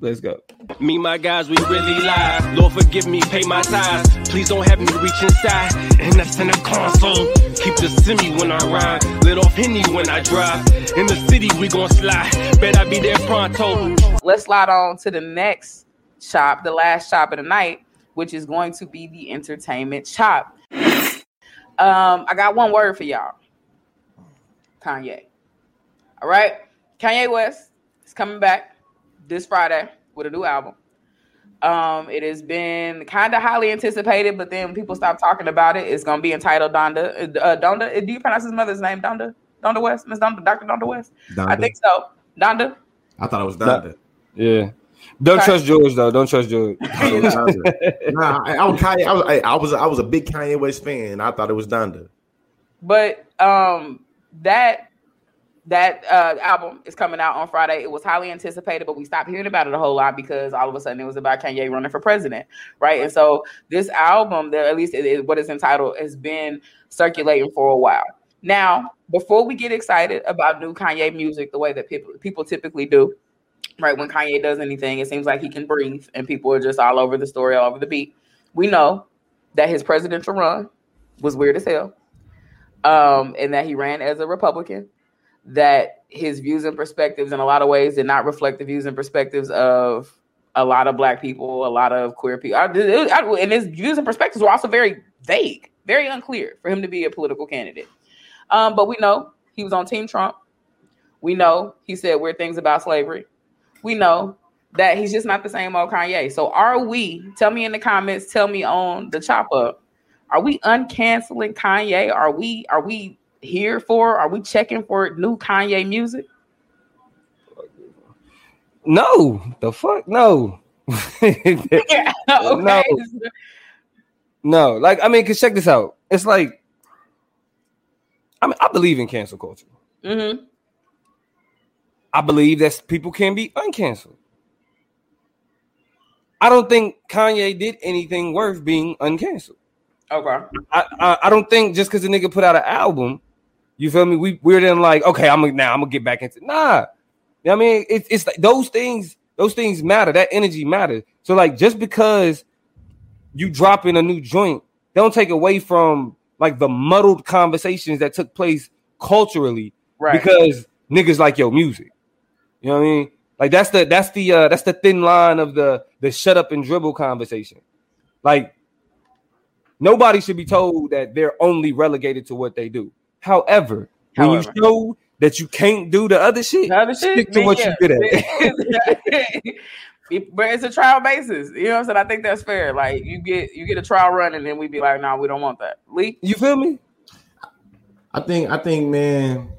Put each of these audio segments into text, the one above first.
Let's go. Me, my guys, we really lie. Lord, forgive me, pay my tithes. Please don't have me reach inside. And in the console. Keep the semi when I ride. Let off Henny when I drive. In the city, we gon' slide. Bet I be there pronto. Let's slide on to the next shop, the last shop of the night, which is going to be the entertainment shop. Um, I got one word for y'all. Kanye. All right. Kanye West is coming back this Friday with a new album. Um, it has been kind of highly anticipated, but then people stop talking about it. It's gonna be entitled Donda. Uh, Donda. Do you pronounce his mother's name? Donda. Donda West. Miss Donda. Doctor Donda West. Donda. I think so. Donda. I thought it was Donda. Yeah. Don't Okay. trust George though. Don't trust George. I was nah, I, I was Kanye. I was, I, I was I was a big Kanye West fan. I thought it was Donda. But um, that that uh, album is coming out on Friday. It was highly anticipated, but we stopped hearing about it a whole lot because all of a sudden it was about Kanye running for president, right? And so this album, that at least it is what it's entitled, has been circulating for a while. Now, before we get excited about new Kanye music, the way that people people typically do, right? When Kanye does anything, it seems like he can breathe, and people are just all over the story, all over the beat. We know that his presidential run was weird as hell um, and that he ran as a Republican, that his views and perspectives in a lot of ways did not reflect the views and perspectives of a lot of black people, a lot of queer people. I, I, and his views and perspectives were also very vague, very unclear for him to be a political candidate. Um, but we know he was on Team Trump. We know he said weird things about slavery. We know that he's just not the same old Kanye. So are we, tell me in the comments, tell me on the chop up, are we uncanceling Kanye? Are we are we here for? Are we checking for new Kanye music? No, the fuck, no. Yeah, okay. no, like I mean, cause check this out. It's like, I mean, I believe in cancel culture. Mm-hmm. I believe that people can be uncanceled. I don't think Kanye did anything worth being uncanceled. Okay. I, I, I don't think just because the nigga put out an album, you feel me? We we're then like, okay, I'm gonna now I'm gonna get back into nah. You know what I mean, it's it's like those things, those things matter. That energy matters. So like, just because you drop in a new joint, don't take away from like the muddled conversations that took place culturally Right. because niggas like your music. You know what I mean? Like that's the that's the uh that's the thin line of the the shut up and dribble conversation. Like nobody should be told that they're only relegated to what they do. However, when you show that you can't do the other shit, The other shit, stick to then what yeah. you good at. But it's a trial basis. You know what I'm saying? I think that's fair. Like you get you get a trial run and then we be like, no, nah, we don't want that. Lee? you feel me? I think I think man,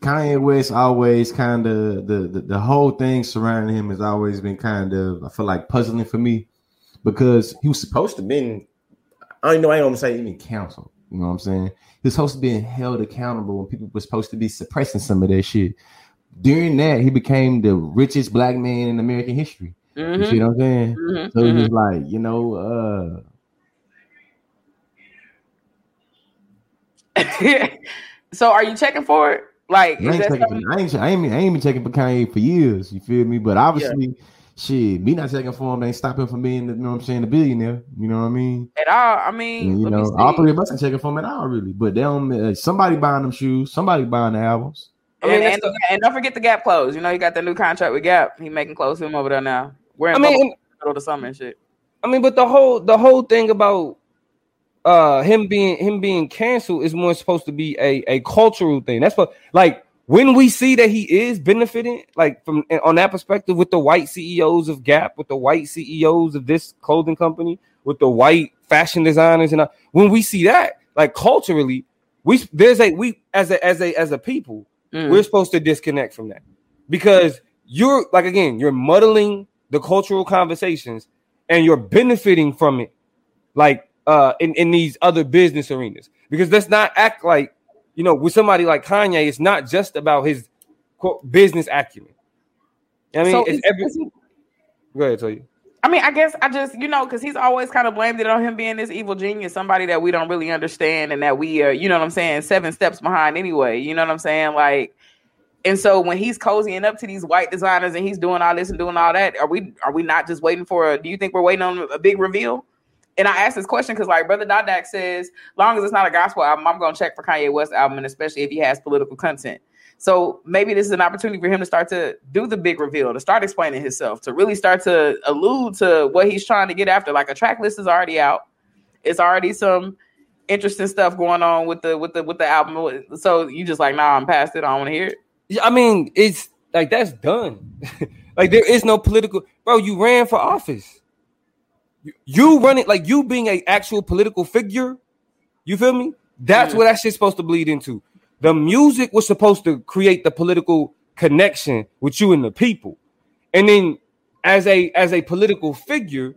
Kanye West always kind of the, the the whole thing surrounding him has always been kind of I feel like puzzling for me because he was supposed to been I don't know I ain't gonna say even counsel. You know what I'm saying? Was supposed to be held accountable and people were supposed to be suppressing some of that shit. During that, he became the richest black man in American history. You Mhm, see what I'm saying? mhm, So mhm. it's like, you know, uh so are you checking for it? Like I ain't, checking I, ain't, I, ain't, I ain't been checking for Kanye for years. You feel me? But obviously, shit, me not taking for him ain't stopping from being, you know what I'm saying, the billionaire. You know what I mean? at all? I mean, And, you let me know, all three of us ain't checking for him at all, really. But they don't. Uh, somebody buying them shoes. Somebody buying the albums. I mean, and, that's and, and don't forget the Gap clothes. You know, he got the new contract with Gap. He making clothes for him over there now. We're I mean, the middle of the summer and shit. I mean, but the whole the whole thing about uh him being him being canceled is more supposed to be a a cultural thing. That's what like when we see that he is benefiting, like from on that perspective, with the white CEOs of Gap, with the white CEOs of this clothing company, with the white fashion designers, and uh, when we see that, like culturally, we there's a we as a as a as a people, Mm. we're supposed to disconnect from that because you're like again, you're muddling the cultural conversations and you're benefiting from it, like uh in in these other business arenas. Because let's not act like you know with somebody like Kanye, it's not just about his quote, business acumen. I mean, So it's every. he- Go ahead, tell you. I mean, I guess I just, you know, because he's always kind of blamed it on him being this evil genius, somebody that we don't really understand and that we are, you know what I'm saying, seven steps behind anyway. You know what I'm saying? Like, And so when he's cozying up to these white designers and he's doing all this and doing all that, are we are we not just waiting for a do you think we're waiting on a big reveal? And I asked this question because like Brother Dodak says, long as it's not a gospel album, I'm gonna check for Kanye West album, and especially if he has political content. So maybe this is an opportunity for him to start to do the big reveal, to start explaining himself, to really start to allude to what he's trying to get after. Like a track list is already out. It's already some interesting stuff going on with the with the with the album. So you just like, nah, I'm past it. I don't want to hear it. Yeah, I mean, it's like that's done. like there is no political bro. You ran for office. You, you run it like you being a actual political figure. You feel me? That's Mhm. what that shit's supposed to bleed into. The music was supposed to create the political connection with you and the people, and then as a as a political figure,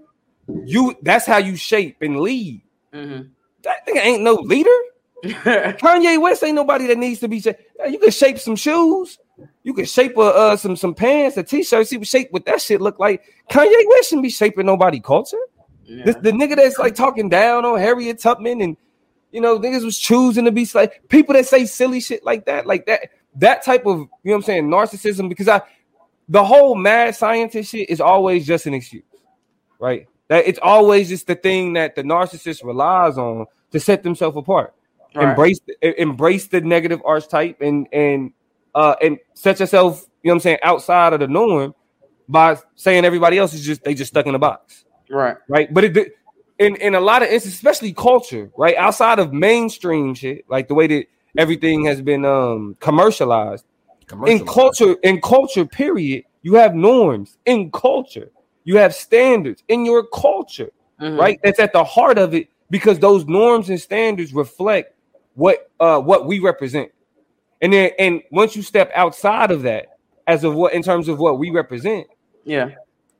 you that's how you shape and lead. Mhm. That thing ain't no leader. Kanye West ain't nobody that needs to be. Sh- you can shape some shoes. You can shape a, uh, some some pants, a t-shirt. See what shape what that shit look like. Kanye West shouldn't be shaping nobody culture. Yeah. The, the nigga that's like talking down on Harriet Tubman and you know niggas was choosing to be like people that say silly shit like that, like that. That type of you know what I'm saying narcissism. Because I the whole mad scientist shit is always just an excuse, right? That it's always just the thing that the narcissist relies on to set themselves apart Right. embrace embrace the negative archetype and and uh and set yourself you know what i'm saying outside of the norm by saying everybody else is just they just stuck in a box right. right but it in in a lot of instances especially culture right outside of mainstream shit like the way that everything has been um commercialized in culture in culture period you have norms in culture you have standards in your culture Mhm. right? That's at the heart of it because those norms and standards reflect what uh what we represent. And then and once you step outside of that, as of what in terms of what we represent, Yeah.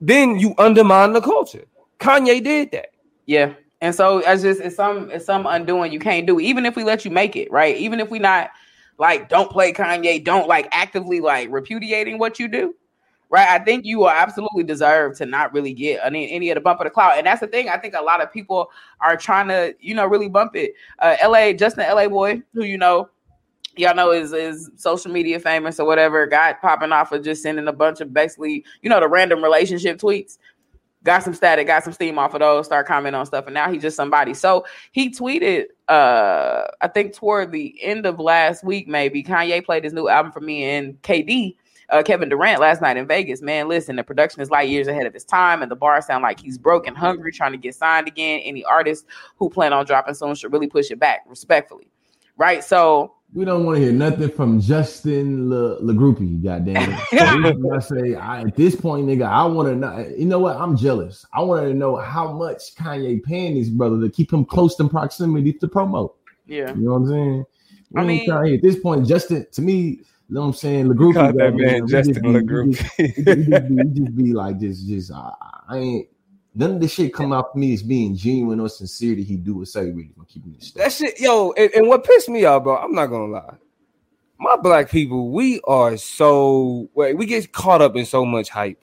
then you undermine the culture. Kanye did that. Yeah. And so it's just it's some it's some undoing you can't do, even if we let you make it, right? Even if we not like don't play Kanye, don't like actively like repudiating what you do. Right. I think you will absolutely deserve to not really get any, any of the bump of the cloud. And that's the thing. I think a lot of people are trying to, you know, really bump it. Uh LA, Justin LaBoy, who you know, y'all know is is social media famous or whatever, got popping off of just sending a bunch of basically, you know, the random relationship tweets got some static, got some steam off of those, start commenting on stuff, and now he's just somebody. So he tweeted, uh, I think toward the end of last week, maybe Kanye played his new album for me and KD. Uh, Kevin Durant last night in Vegas, man. Listen, the production is light years ahead of his time, and the bar sound like he's broken, hungry, trying to get signed again. Any artist who plan on dropping soon should really push it back, respectfully, right? So, We don't want to hear nothing from Justin Le, Le Groupie, goddamn. it. I say I, at this point, nigga, I want to know. You know what? I'm jealous. I want to know how much Kanye paying his brother to keep him close in proximity to promote. yeah, You know what I'm saying? I I mean- mean, at this point, Justin, to me, you know what I'm saying? Le Groupie, that goddamn, man Justin just be- Le he Groupie. just- just be- just be like just, just I, I ain't. None of this shit come out for me as being genuine or sincere that he do or say really from keeping this stuff. That shit, yo, and, and what pissed me off, bro, I'm not gonna lie. My black people, we are so wait, we get caught up in so much hype.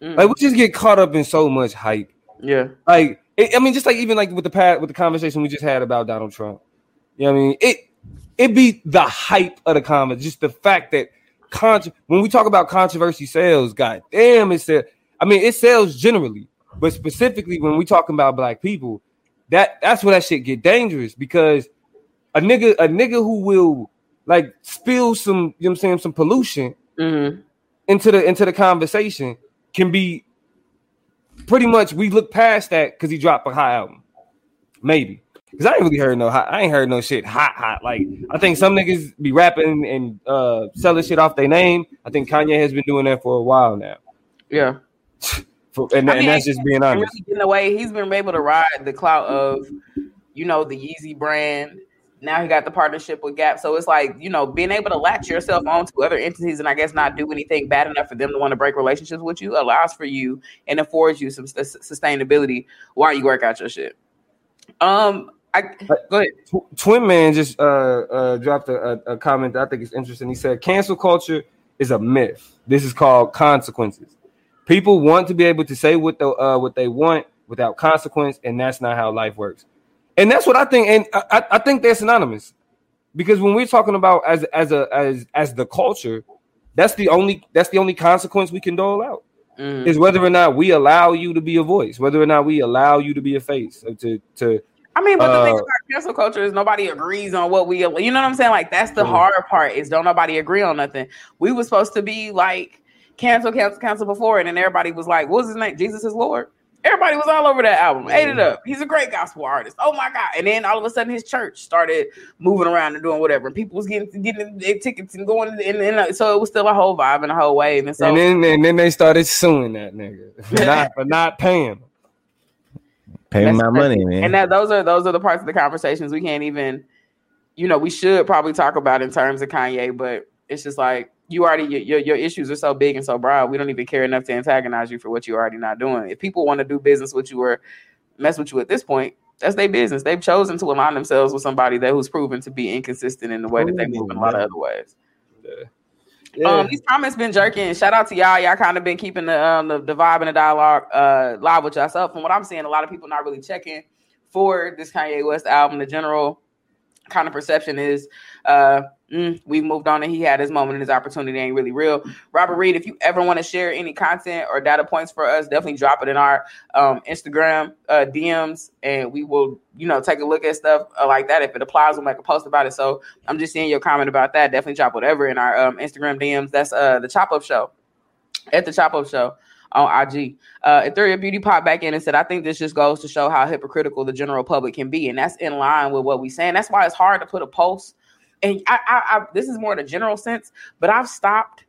Mm. Like we just get caught up in so much hype. yeah, Like, it, I mean, just like even like with the past with the conversation we just had about Donald Trump. You know what I mean? It it be the hype of the comment, just the fact that contro- when we talk about controversy sales, god damn, it said. I mean, it sells generally, but specifically when we talking about black people, that that's where that shit get dangerous because a nigga a nigga who will like spill some, you know what I'm saying, some pollution Mhm. into the into the conversation can be pretty much we look past that because he dropped a hot album. Maybe. Because I ain't really heard no hot, I ain't heard no shit hot, hot. Like I think some niggas be rapping and uh selling shit off their name. I think Kanye has been doing that for a while now. yeah. For, and, I and that's just being honest. really getting away. He's been able to ride the clout of, you know, the Yeezy brand. Now he got the partnership with Gap. So it's like, you know, being able to latch yourself onto other entities and I guess not do anything bad enough for them to want to break relationships with you allows for you and affords you some sus- sustainability while you work out your shit. Um, I go ahead. Twin Man just uh, uh, dropped a, a comment that I think is interesting. He said, "Cancel culture is a myth. This is called consequences. People want to be able to say what the uh, what they want without consequence, and that's not how life works. And that's what I think. And I, I- I think they're synonymous. because when we're talking about as as a as as the culture, that's the only that's the only consequence we can dole out Mm. is whether or not we allow you to be a voice, whether or not we allow you to be a face, to to I mean, but the thing Uh, about cancel culture is nobody agrees on what we, you know what I'm saying? Like that's the True. hard part is don't nobody agree on nothing. We were supposed to be like cancel, cancel, cancel before, and then everybody was like, "What's his name? Jesus is Lord." Everybody was all over that album, ate it mm-hmm. up. He's a great gospel artist. Oh my god! And then all of a sudden, his church started moving around and doing whatever, and people was getting getting their tickets and going, and, and so it was still a whole vibe and a whole wave. And so and then and then they started suing that nigga for not for not paying. Pay my money, man. and that those are those are the parts of the conversations we can't even you know we should probably talk about in terms of kanye but it's just like you already your, your, issues are so big and so broad we don't even care enough to antagonize you for what you're already not doing if people want to do business with you or mess with you at this point that's their business they've chosen to align themselves with somebody that who's proven to be inconsistent in the way that they move in a lot of other ways Yeah. um, these comments been jerking. Shout out to y'all. Y'all kind of been keeping the, um, the the vibe and the dialogue uh live with yourself. From what I'm seeing, a lot of people not really checking for this Kanye West album. The general kind of perception is uh mm, we moved on and he had his moment and his opportunity ain't really real. Robert Reed, if you ever want to share any content or data points for us, definitely drop it in our um, Instagram uh, DMs and we will, you know, take a look at stuff uh, like that. If it applies, we'll make a post about it. So I'm just seeing your comment about that. Definitely drop whatever in our um, Instagram DMs. That's uh, the Chop Up Show at the Chop Up Show on IG. Uh, Ethereum Beauty popped back in and said, I think this just goes to show how hypocritical the general public can be. And that's in line with what we're saying. That's why it's hard to put a post. And I, I, I this is more in a general sense, but I've stopped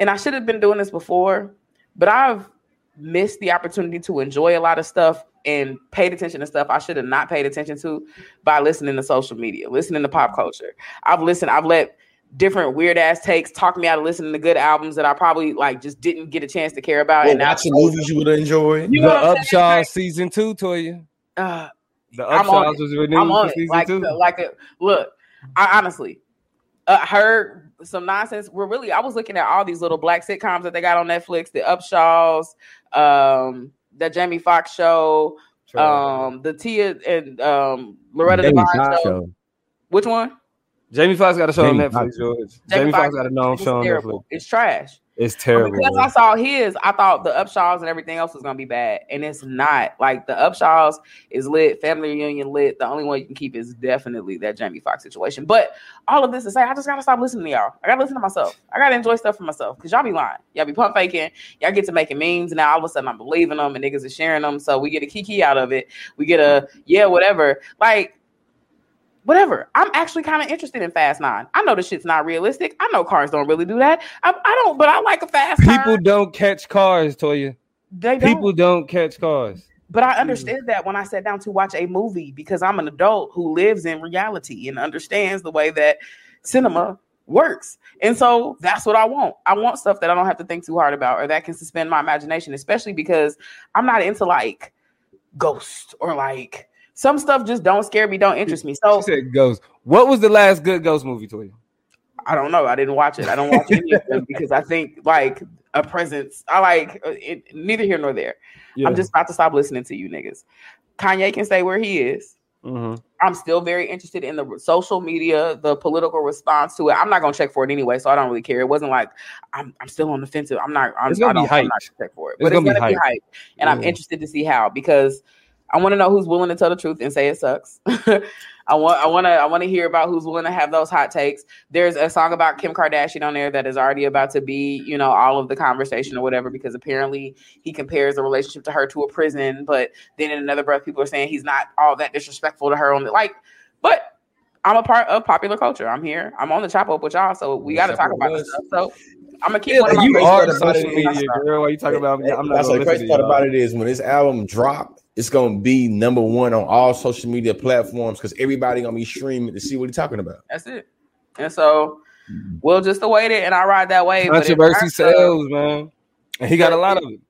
and I should have been doing this before, but I've missed the opportunity to enjoy a lot of stuff and paid attention to stuff I should have not paid attention to by listening to social media, listening to pop culture. I've listened, I've let different weird ass takes talk me out of listening to good albums that I probably like just didn't get a chance to care about. Well, and now, watching movies you would enjoy. You know the what I'm? Upshaw Like, season two, Toya. uh, The I'm Upshaws was renewed I'm on for it. season Like, two. like a, look, I honestly uh, heard some nonsense. We're really, I was looking at all these little black sitcoms that they got on Netflix, the Upshaws, um, the Jamie Foxx show, um, the Tia and um, Loretta Jamie Devine show. show. Which one? Jamie Foxx got a show Jamie on Netflix, Foxx. George. Jamie Jamie Foxx Foxx got a known It's show on terrible. Netflix. It's trash. It's terrible. Because. I saw his, I thought the Upshaws and everything else was gonna be bad, and it's not. Like the Upshaws is lit, family reunion lit. The only one you can keep is definitely that Jamie Foxx situation. But all of this to say, I just gotta stop listening to y'all. I gotta listen to myself. I gotta enjoy stuff for myself because y'all be lying. Y'all be pump faking. Y'all get to making memes, and now all of a sudden I'm believing them, and niggas are sharing them. So we get a kiki out of it. We get a yeah, whatever. Like whatever. I'm actually kind of interested in Fast Nine. I know the shit's not realistic. I know cars don't really do that. I, I don't, but I like a fast People don't catch cars, Toya. They don't. People don't catch cars. but I mm. understood that when I sat down to watch a movie because I'm an adult who lives in reality and understands the way that cinema works. And so that's what I want. I want stuff that I don't have to think too hard about or that can suspend my imagination, especially because I'm not into like ghosts or like some stuff just don't scare me, don't interest me. So She said Ghost. What was the last good Ghost movie, Toya? I don't know. I didn't watch it. I don't watch any of them because I think like a presence. I like uh, it, neither here nor there. I'm just about to stop listening to you niggas. Kanye can stay where he is. Mhm. I'm still very interested in the social media, the political response to it. I'm not gonna check for it anyway, so I don't really care. It wasn't like I'm I'm still on the fence. I'm not. I'm, It's gonna I be don't, I'm not gonna check for it, It's but gonna it's gonna be hyped. hyped, and I'm interested to see how because I want to know who's willing to tell the truth and say it sucks. I want I want to I want to hear about who's willing to have those hot takes. There's a song about Kim Kardashian on there that is already about to be, you know, all of the conversation or whatever because apparently he compares the relationship to her to a prison, but then in another breath people are saying he's not all that disrespectful to her on the like but I'm a part of popular culture. I'm here. I'm on the chop up with y'all, so we got to talk about this stuff. So I'm gonna keep Yeah, one you You are part about social it media is- girl. Why you talking about? Yeah, I'm not That's gonna the crazy part about it is when this album drop, it's gonna be number one on all social media platforms because everybody gonna be streaming to see what he's talking about. That's it. And so we'll just await it, and I ride that wave. Controversy terms of sells, man. And he got a lot of it.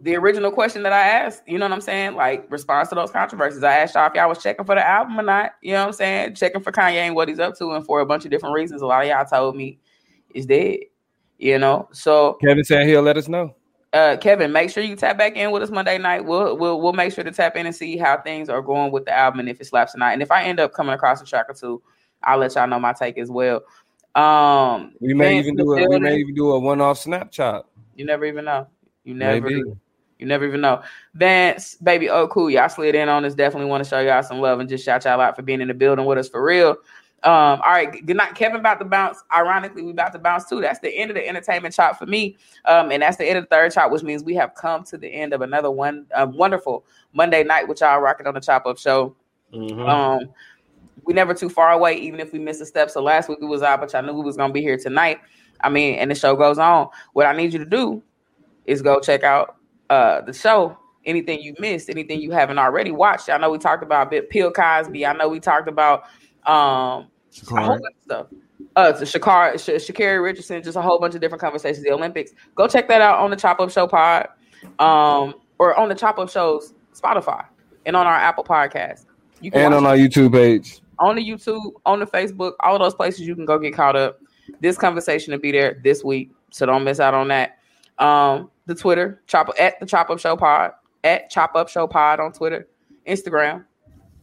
The original question that I asked, you know what I'm saying? Like response to those controversies. I asked y'all if y'all was checking for the album or not. You know what I'm saying? Checking for Kanye and what he's up to, and for a bunch of different reasons. A lot of y'all told me it's dead. You know, so Kevin said he'll let us know. Uh Kevin, make sure you tap back in with us Monday night. We'll we'll we'll make sure to tap in and see how things are going with the album and if it slaps tonight. And if I end up coming across a track or two I'll let y'all know my take as well. Um, We may even do a we may even do a one off Snapchat. You never even know. You never Maybe. You never even know. Vance, baby, oh cool. Y'all slid in on us. Definitely want to show y'all some love and just shout y'all out for being in the building with us for real. Um, all right, good night. Kevin about to bounce. Ironically, we about to bounce too. That's the end of the entertainment chop for me. Um, and that's the end of the third chop, which means we have come to the end of another one uh, wonderful Monday night with y'all rocking on the chop up show. Mhm. Um, we never too far away, even if we miss a step. So last week we was out, but I knew we was gonna be here tonight. I mean, and the show goes on. What I need you to do is go check out uh the show. Anything you missed, anything you haven't already watched. I know we talked about bit Bill Cosby. I know we talked about um a whole bunch of stuff. Uh, to Shakar, Sh- Sha'Carri Richardson, just a whole bunch of different conversations. The Olympics. Go check that out on the Chop Up Show pod, um, or on the Chop Up Show's Spotify and on our Apple podcast. You And on it our YouTube page. on the YouTube, on the Facebook, all those places you can go get caught up. This conversation will be there this week, so don't miss out on that. Um, the Twitter, chop at the Chop Up Show Pod, at Chop Up Show Pod on Twitter, Instagram,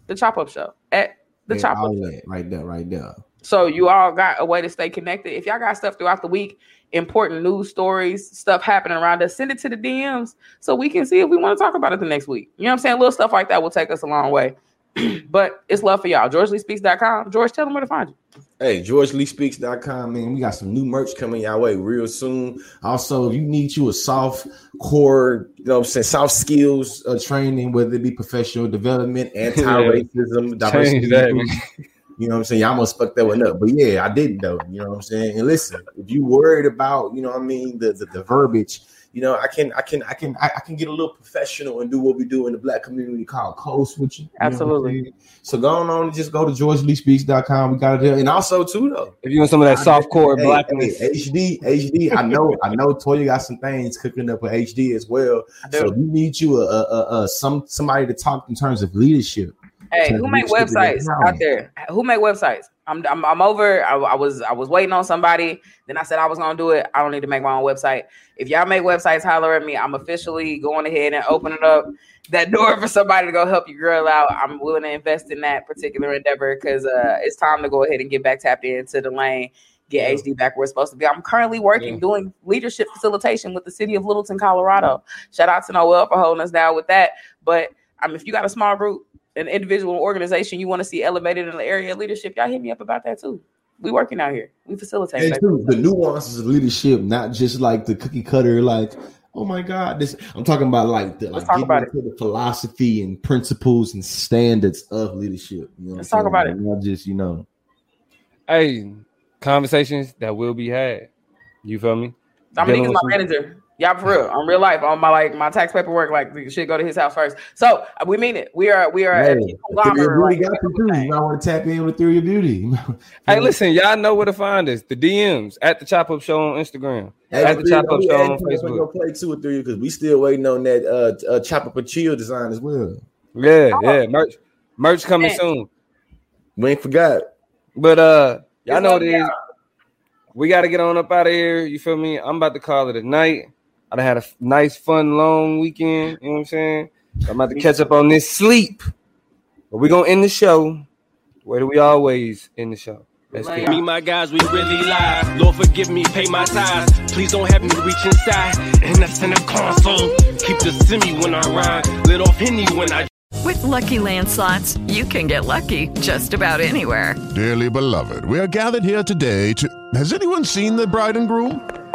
the Chop Up Show at the Yeah, Chop Up. all Show. that right there, right there. So you all got a way to stay connected. If y'all got stuff throughout the week, important news stories, stuff happening around us, send it to the DMs so we can see if we want to talk about it the next week. You know what I'm saying? Little stuff like that will take us a long way. but it's love for y'all. GeorgeLeeSpeaks.com. George, tell them where to find you. Hey, GeorgeLeeSpeaks.com, man. We got some new merch coming your way real soon. Also, if you need you a soft core, you know what I'm saying, soft skills uh, training, whether it be professional development, anti-racism, diversity, that. you know what I'm saying? Y'all must fuck that one up. But yeah, I didn't though. You know what I'm saying? And listen, if you worried about, you know what I mean, the the, the verbiage, you know, I can I can I can I, can get a little professional and do what we do in the black community called code switching. you know Absolutely. So go on and just go to georgeleespeaks.com. We got it there. And also too though. If you want some of that soft core Hey, blackness, hey, HD, HD. I know, I know. Toya got some things cooking up with HD as well. So you need you a, a, a, a some somebody to talk in terms of leadership. Hey, who make reach to the websites out there? Who make websites? I'm I'm, I'm over. I, I was I was waiting on somebody. Then I said I was gonna do it. I don't need to make my own website. If y'all make websites, holler at me. I'm officially going ahead and opening up that door for somebody to go help your girl out. I'm willing to invest in that particular endeavor because uh, it's time to go ahead and get back tapped into the lane. Get HD back where it's supposed to be. I'm currently working Yeah. doing leadership facilitation with the city of Littleton, Colorado. Shout out to Noel for holding us down with that. But I mean, if you got a small group, an individual organization you want to see elevated in the area of leadership, y'all hit me up about that too. We working out here. We facilitate. And too, the nuances of leadership, not just like the cookie cutter, like, oh my God, this I'm talking about like the Let's like talk about it. the philosophy and principles and standards of leadership. You know Let's what I'm talk about saying? Not just, you know. hey, conversations that will be had. You feel me? Dominique Dealing is my with some- manager. Y'all for real. On real life, on my like my tax paperwork, like the shit go to his house first. So uh, we mean it. We are we are a Hey, conglomerate. Ethereum right got you too. You might want to tap in with Ethereum Beauty. Hey, listen, y'all know where to find us. The DMs at the Chop Up Show on Instagram, Hey, at the Three, Chop Up Show on acting up on play two or three because we still waiting on that uh, uh chop up a chill design as well. well. Yeah, yeah, merch, merch coming Man. soon. We ain't forgot. But uh, y'all It's know what gonna it be is. We got to get on up out of here. You feel me? I'm about to call it a night. I done had a nice, fun, long weekend. You know what I'm saying? I'm about to catch up on this sleep. But we're gonna end the show. Where do we always end the show? Let's get Me, my guys, we really live. Lord, forgive me, pay my tithes. Please don't have me reach inside. And that's in the console. Keep the semi when I ride. Lit off Henny when I With Lucky Land slots, you can get lucky just about anywhere. Dearly beloved, we are gathered here today to. Has anyone seen the bride and groom?